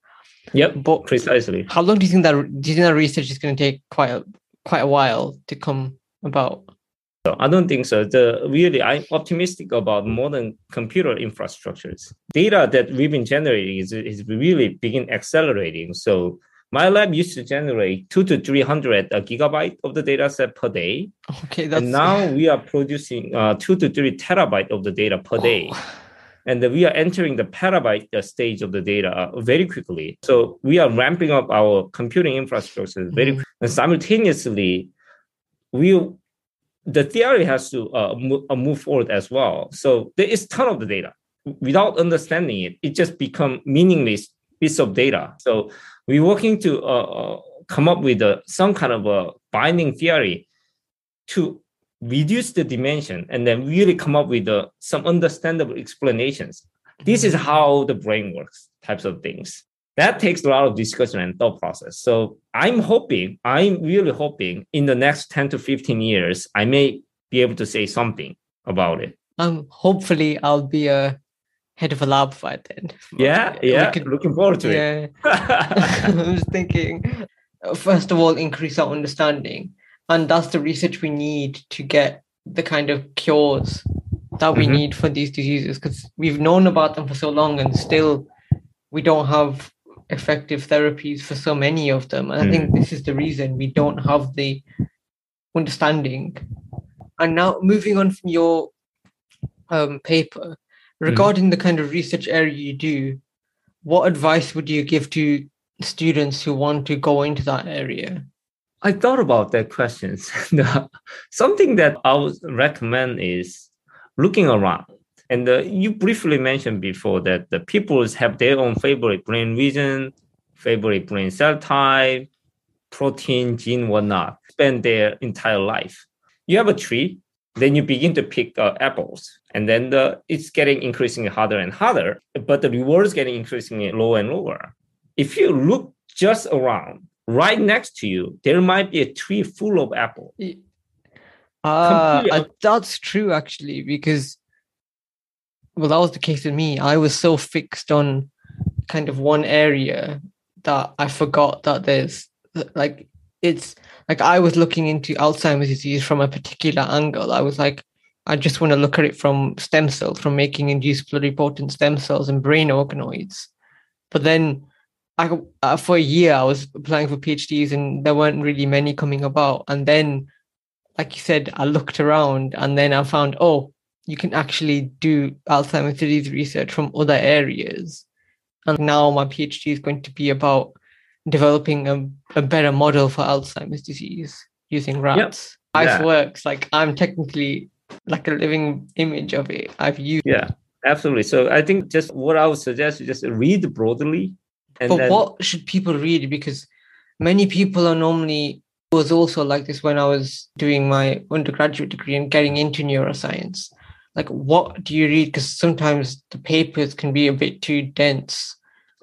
Yep, but precisely. How long do you think that do you think that research is going to take quite a quite a while to come about? So I don't think so. The really, I'm optimistic about modern computer infrastructures. Data that we've been generating is, is really begin accelerating. So my lab used to generate two to three hundred uh, gigabyte of the data set per day. Okay, that's and now we are producing uh, two to three terabyte of the data per day. Oh. And we are entering the petabyte uh, stage of the data uh, very quickly. So we are ramping up our computing infrastructure very Mhm. and simultaneously, we the theory has to uh, move, uh, move forward as well. So there is ton of the data. Without understanding it, it just become meaningless piece of data. So we're working to uh, uh, come up with uh, some kind of a binding theory to reduce the dimension and then really come up with some understandable explanations. This is how the brain works, types of things. That takes a lot of discussion and thought process. So I'm hoping, I'm really hoping in the next 10 to 15 years, I may be able to say something about it. Um, hopefully I'll be a head of a lab by then. Yeah, yeah. could- Looking forward to yeah. it. I'm just thinking, first of all, increase our understanding. And that's the research we need to get the kind of cures that we Mhm. need for these diseases because we've known about them for so long and still we don't have effective therapies for so many of them. And I think this is the reason we don't have the understanding. And now moving on from your um, paper, regarding the kind of research area you do, what advice would you give to students who want to go into that area? I thought about that question. Something that I would recommend is looking around. And uh, you briefly mentioned before that the people have their own favorite brain region, favorite brain cell type, protein, gene, whatnot, spend their entire life. You have a tree, then you begin to pick uh, apples, and then the, it's getting increasingly harder and harder, but the reward is getting increasingly lower and lower. If you look just around, right next to you, there might be a tree full of apple. Uh, uh, that's true, actually, because, well, that was the case with me. I was so fixed on kind of one area that I forgot that there's like, it's like I was looking into Alzheimer's disease from a particular angle. I was like, I just want to look at it from stem cells, from making induced pluripotent stem cells and brain organoids. But then I, uh, for a year, I was applying for PhDs and there weren't really many coming about. And then, like you said, I looked around and then I found, oh, you can actually do Alzheimer's disease research from other areas. And now my PhD is going to be about developing a, a better model for Alzheimer's disease using rats. How Yeah. it works, like I'm technically like a living image of it. I've used Yeah, absolutely. So I think just what I would suggest is just read broadly. And but then, what should people read? Because many people are normally it was also like this when I was doing my undergraduate degree and getting into neuroscience. Like, what do you read? Because sometimes the papers can be a bit too dense.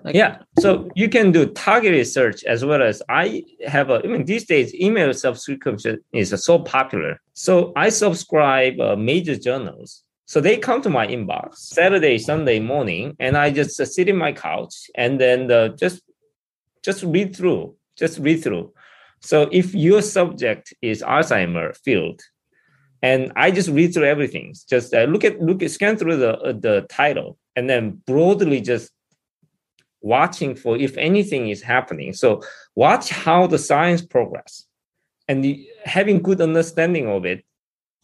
Like, yeah, so you can do targeted search as well as I have a, I mean, these days, email subscription is so popular. So I subscribe uh, major journals. So they come to my inbox Saturday, Sunday morning, and I just uh, sit in my couch and then uh, just just read through, just read through. So if your subject is Alzheimer field, and I just read through everything, just uh, look at look at scan through the uh, the title, and then broadly just watching for if anything is happening. So watch how the science progress, and the, having good understanding of it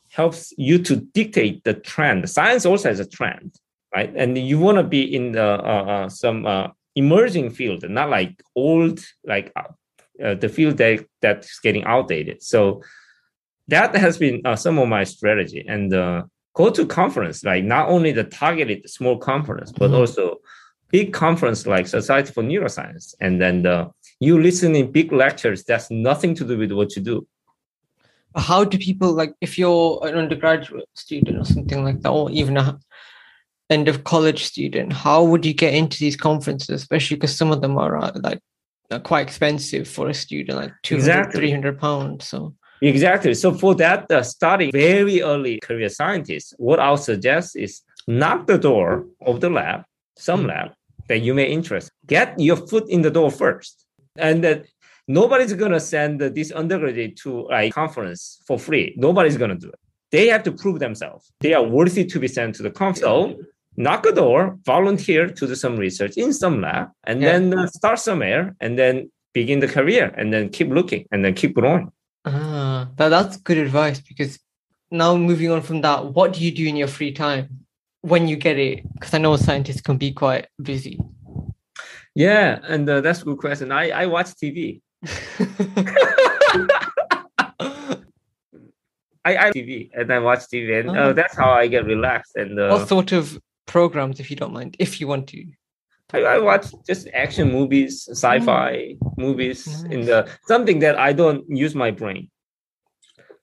helps you to dictate the trend. Science also has a trend, right? And you want to be in the uh, uh, some uh, emerging field, not like old like uh, the field that that's getting outdated. So that has been uh, some of my strategy and uh, go to conference like not only the targeted small conference but Mhm. also big conference like society for neuroscience and then the, you listen in big lectures that's nothing to do with what you do How do people like if you're an undergraduate student or something like that, or even a end of college student? How would you get into these conferences, especially because some of them are uh, like uh, quite expensive for a student, like 200, Exactly. 300 pounds. So Exactly. So for that, uh, starting very early career scientists, what I'll suggest is knock the door of the lab, some mm. lab that you may interest. Get your foot in the door first, and that nobody's gonna send this undergraduate to a conference for free. Nobody's gonna do it. They have to prove themselves. They are worthy to be sent to the conference. So knock a door, volunteer to do some research in some lab, and yeah. then uh, start somewhere, and then begin the career, and then keep looking, and then keep growing. Ah, that, that's good advice because now moving on from that, what do you do in your free time when you get it? Because I know scientists can be quite busy. Yeah, and uh, that's a good question. I, I watch TV. I, I TV and I watch TV and oh. uh, that's how I get relaxed. And uh, what sort of programs, if you don't mind, if you want to? I, I watch just action movies, sci-fi oh. movies, nice. in the something that I don't use my brain.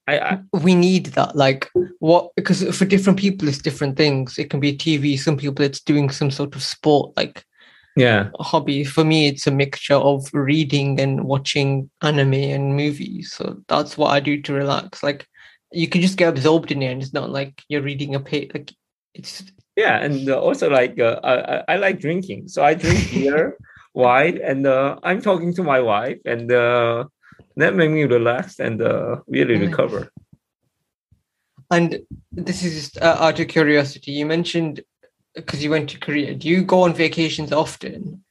I, I, we need that like what because for different people it's different things. It can be tv some people it's doing some sort of sport like yeah. hobby. For me it's a mixture of reading and watching anime and movies. So that's what i do to relax. Like you can just get absorbed in it and it's not like you're reading a page like it's yeah and uh, also like uh, I, I like drinking. So i drink beer wine and uh, i'm talking to my wife and uh, that made me relax and uh, really recover. And this is just uh, out of curiosity you mentioned because you went to korea do you go on vacations often?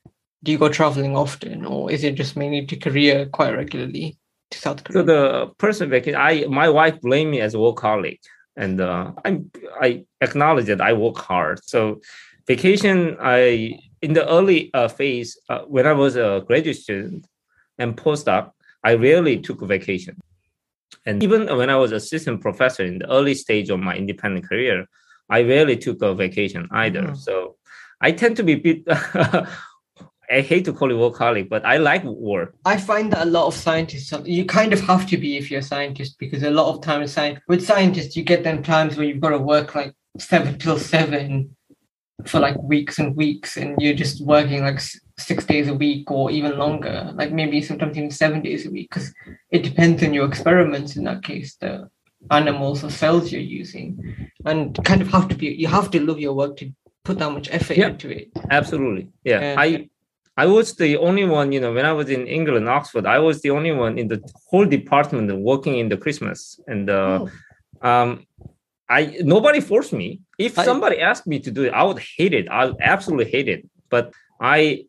Do you go traveling often or is it just mainly to korea quite regularly to south korea? so the person vacation i my wife blamed me as a workaholic and uh, I I acknowledge that I work hard. So vacation, I in the early uh, phase uh, when I was a graduate student and postdoc, I rarely took a vacation. And even when I was assistant professor in the early stage of my independent career, I rarely took a vacation either. Mm. So I tend to be a bit I hate to call it workaholic, but I like work. I find that a lot of scientists, you kind of have to be if you're a scientist, because a lot of times science, with scientists, you get them times where you've got to work like seven till seven for like weeks and weeks, and you're just working like six days a week or even longer, like maybe sometimes even seven days a week, because it depends on your experiments in that case, the animals or cells you're using, and kind of have to be, you have to love your work to put that much effort yeah, into it. Absolutely. Yeah. I I was the only one, you know, when I was in England, Oxford, I was the only one in the whole department working in the Christmas. And uh, oh. um, I nobody forced me. If I, somebody asked me to do it, I would hate it. I absolutely hate it. But I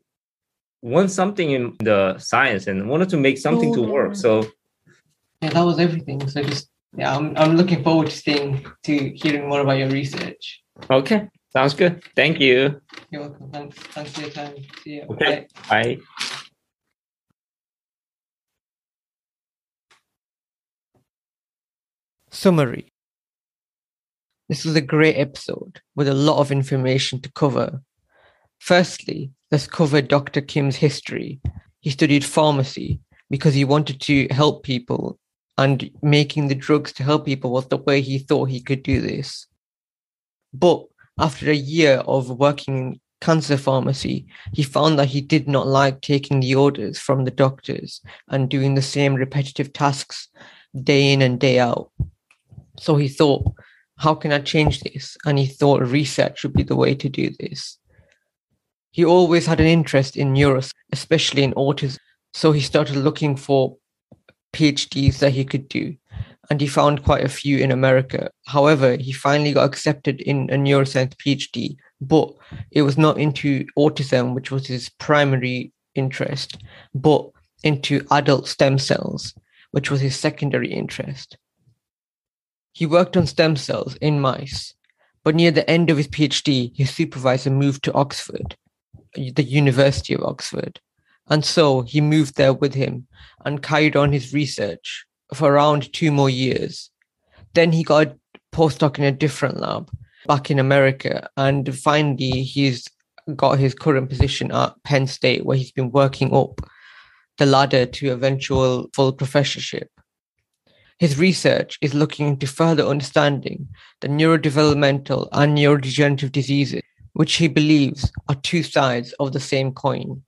want something in the science and wanted to make something oh, to work. Oh, so yeah, that was everything. So just yeah, I'm I'm looking forward to staying to hearing more about your research. Okay. Sounds good. Thank you. You're welcome. Thanks. Thanks for your time. See you. Okay. Bye. Bye. Summary. This was a great episode with a lot of information to cover. Firstly, let's cover Dr. Kim's history. He studied pharmacy because he wanted to help people, and making the drugs to help people was the way he thought he could do this. But after a year of working in cancer pharmacy, he found that he did not like taking the orders from the doctors and doing the same repetitive tasks day in and day out. So he thought, how can I change this? And he thought research would be the way to do this. He always had an interest in neuroscience, especially in autism. So he started looking for PhDs that he could do and he found quite a few in America. However, he finally got accepted in a neuroscience PhD, but it was not into autism, which was his primary interest, but into adult stem cells, which was his secondary interest. He worked on stem cells in mice, but near the end of his PhD, his supervisor moved to Oxford, the University of Oxford. And so he moved there with him and carried on his research for around two more years. Then he got a postdoc in a different lab back in America. And finally, he's got his current position at Penn State, where he's been working up the ladder to eventual full professorship. His research is looking into further understanding the neurodevelopmental and neurodegenerative diseases, which he believes are two sides of the same coin.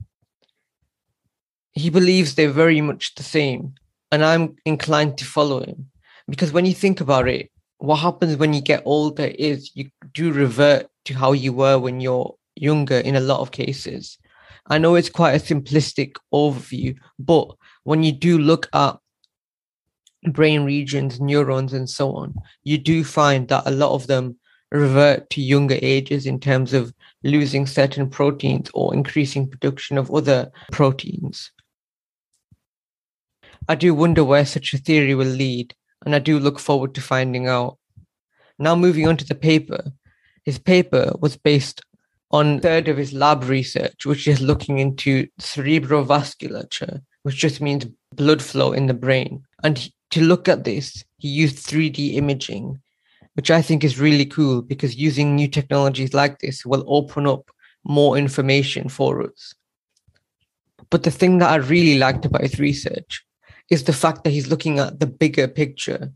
He believes they're very much the same, And I'm inclined to follow him because when you think about it, what happens when you get older is you do revert to how you were when you're younger in a lot of cases. I know it's quite a simplistic overview, but when you do look at brain regions, neurons, and so on, you do find that a lot of them revert to younger ages in terms of losing certain proteins or increasing production of other proteins. I do wonder where such a theory will lead, and I do look forward to finding out. Now, moving on to the paper. His paper was based on third of his lab research, which is looking into cerebrovasculature, which just means blood flow in the brain. And to look at this, he used 3D imaging, which I think is really cool because using new technologies like this will open up more information for us. But the thing that I really liked about his research is the fact that he's looking at the bigger picture.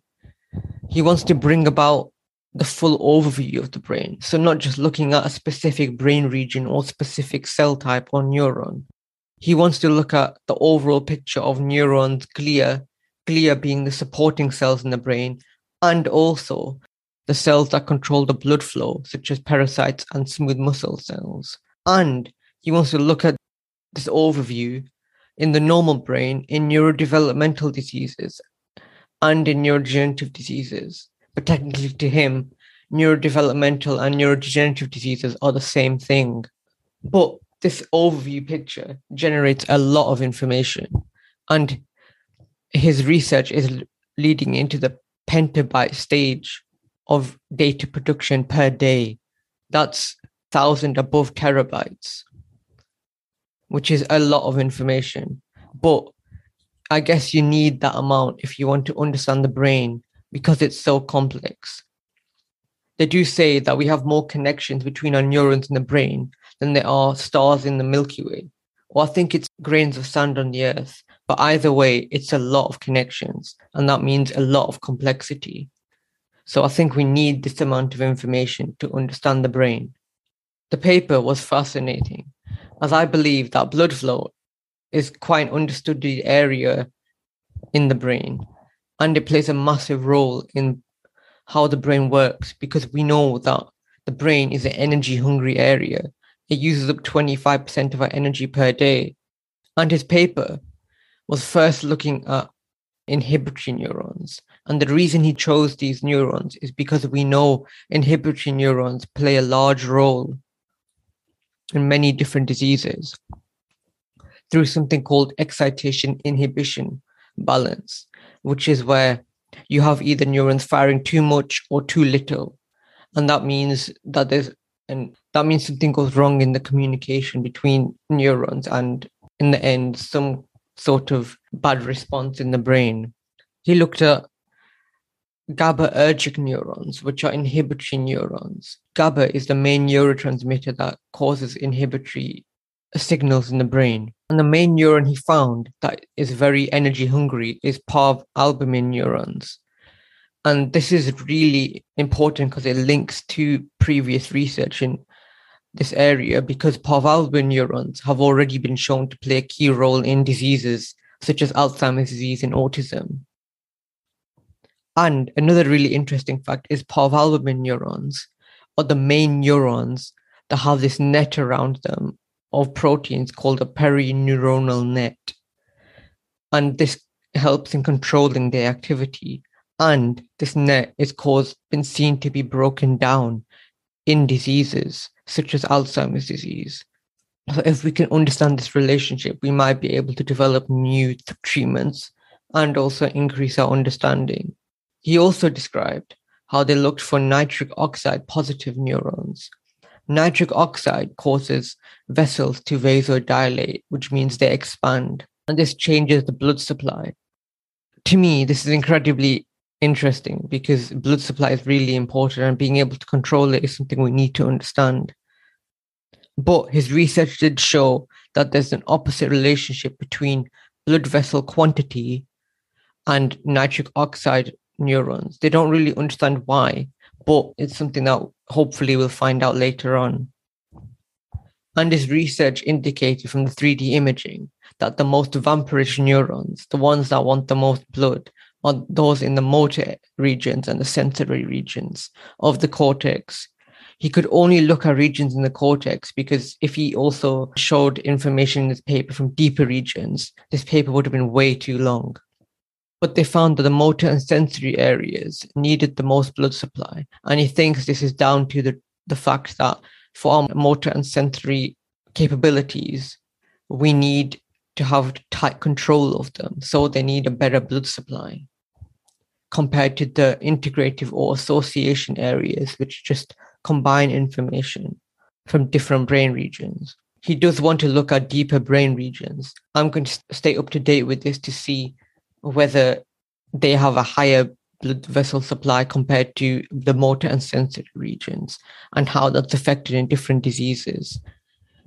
He wants to bring about the full overview of the brain. So, not just looking at a specific brain region or specific cell type or neuron. He wants to look at the overall picture of neurons, glia, glia being the supporting cells in the brain, and also the cells that control the blood flow, such as pericytes and smooth muscle cells. And he wants to look at this overview in the normal brain in neurodevelopmental diseases and in neurodegenerative diseases. But technically, to him, neurodevelopmental and neurodegenerative diseases are the same thing. But this overview picture generates a lot of information. And his research is leading into the petabyte stage of data production per day. That's thousand above terabytes, which is a lot of information. But I guess you need that amount if you want to understand the brain because it's so complex. They do say that we have more connections between our neurons in the brain than there are stars in the Milky Way. Or I think it's grains of sand on the earth. But either way, it's a lot of connections, and that means a lot of complexity. So I think we need this amount of information to understand the brain. The paper was fascinating, as I believe that blood flow is quite an understood area in the brain, and it plays a massive role in how the brain works because we know that the brain is an energy hungry area. It uses up 25% of our energy per day. And his paper was first looking at inhibitory neurons. And the reason he chose these neurons is because we know inhibitory neurons play a large role in many different diseases through something called excitation inhibition balance, which is where you have either neurons firing too much or too little. And that means that there's and that means something goes wrong in the communication between neurons and in the end some sort of bad response in the brain. He looked at GABAergic neurons, which are inhibitory neurons. GABA is the main neurotransmitter that causes inhibitory signals in the brain. And the main neuron he found that is very energy hungry is parvalbumin neurons. And this is really important because it links to previous research in this area because parvalbumin neurons have already been shown to play a key role in diseases such as Alzheimer's disease and autism. And another really interesting fact is parvalbumin neurons are the main neurons that have this net around them of proteins called a perineuronal net. And this helps in controlling their activity. And this net is caused, been seen to be broken down in diseases such as Alzheimer's disease. So if we can understand this relationship, we might be able to develop new treatments and also increase our understanding. He also described how they looked for nitric oxide positive neurons. Nitric oxide causes vessels to vasodilate, which means they expand, and this changes the blood supply. To me, this is incredibly interesting because blood supply is really important and being able to control it is something we need to understand. But his research did show that there's an opposite relationship between blood vessel quantity and nitric oxide neurons. They don't really understand why, but it's something that hopefully we'll find out later on. And his research indicated from the 3D imaging that the most vampirish neurons, the ones that want the most blood, are those in the motor regions and the sensory regions of the cortex. He could only look at regions in the cortex because if he also showed information in his paper from deeper regions, this paper would have been way too long. But they found that the motor and sensory areas needed the most blood supply. And he thinks this is down to the, the fact that for our motor and sensory capabilities, we need to have tight control of them. So they need a better blood supply compared to the integrative or association areas, which just combine information from different brain regions. He does want to look at deeper brain regions. I'm going to stay up to date with this to see whether they have a higher blood vessel supply compared to the motor and sensory regions and how that's affected in different diseases.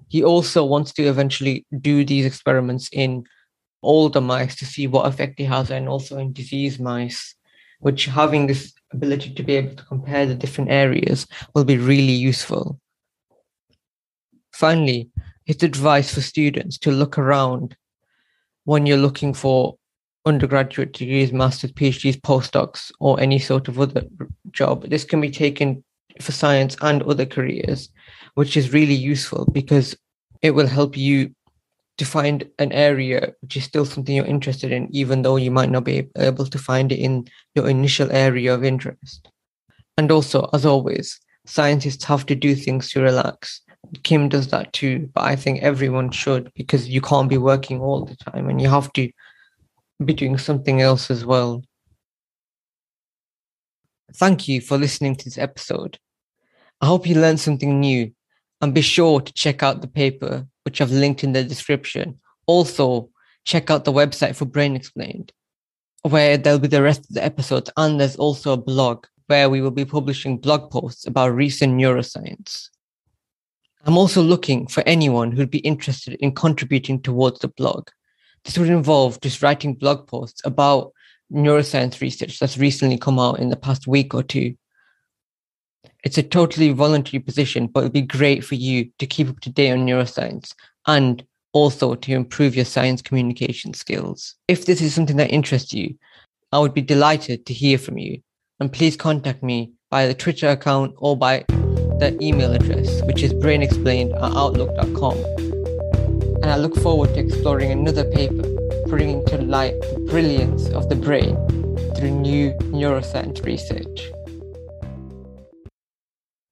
He also wants to eventually do these experiments in older mice to see what effect it has and also in disease mice which having this ability to be able to compare the different areas will be really useful. Finally, his advice for students to look around when you're looking for undergraduate degrees, master's, PhDs, postdocs, or any sort of other job. This can be taken for science and other careers, which is really useful because it will help you to find an area which is still something you're interested in, even though you might not be able to find it in your initial area of interest. And also, as always, scientists have to do things to relax. Kim does that too, but I think everyone should because you can't be working all the time and you have to be doing something else as well. Thank you for listening to this episode. I hope you learned something new and be sure to check out the paper which I've linked in the description. Also, check out the website for Brain Explained, where there'll be the rest of the episodes. And there's also a blog where we will be publishing blog posts about recent neuroscience. I'm also looking for anyone who'd be interested in contributing towards the blog. This would involve just writing blog posts about neuroscience research that's recently come out in the past week or two it's a totally voluntary position, but it'd be great for you to keep up to date on neuroscience and also to improve your science communication skills. If this is something that interests you, I would be delighted to hear from you. And please contact me by the Twitter account or by the email address, which is brainexplained at outlook.com. And I look forward to exploring another paper, bringing to light the brilliance of the brain through new neuroscience research.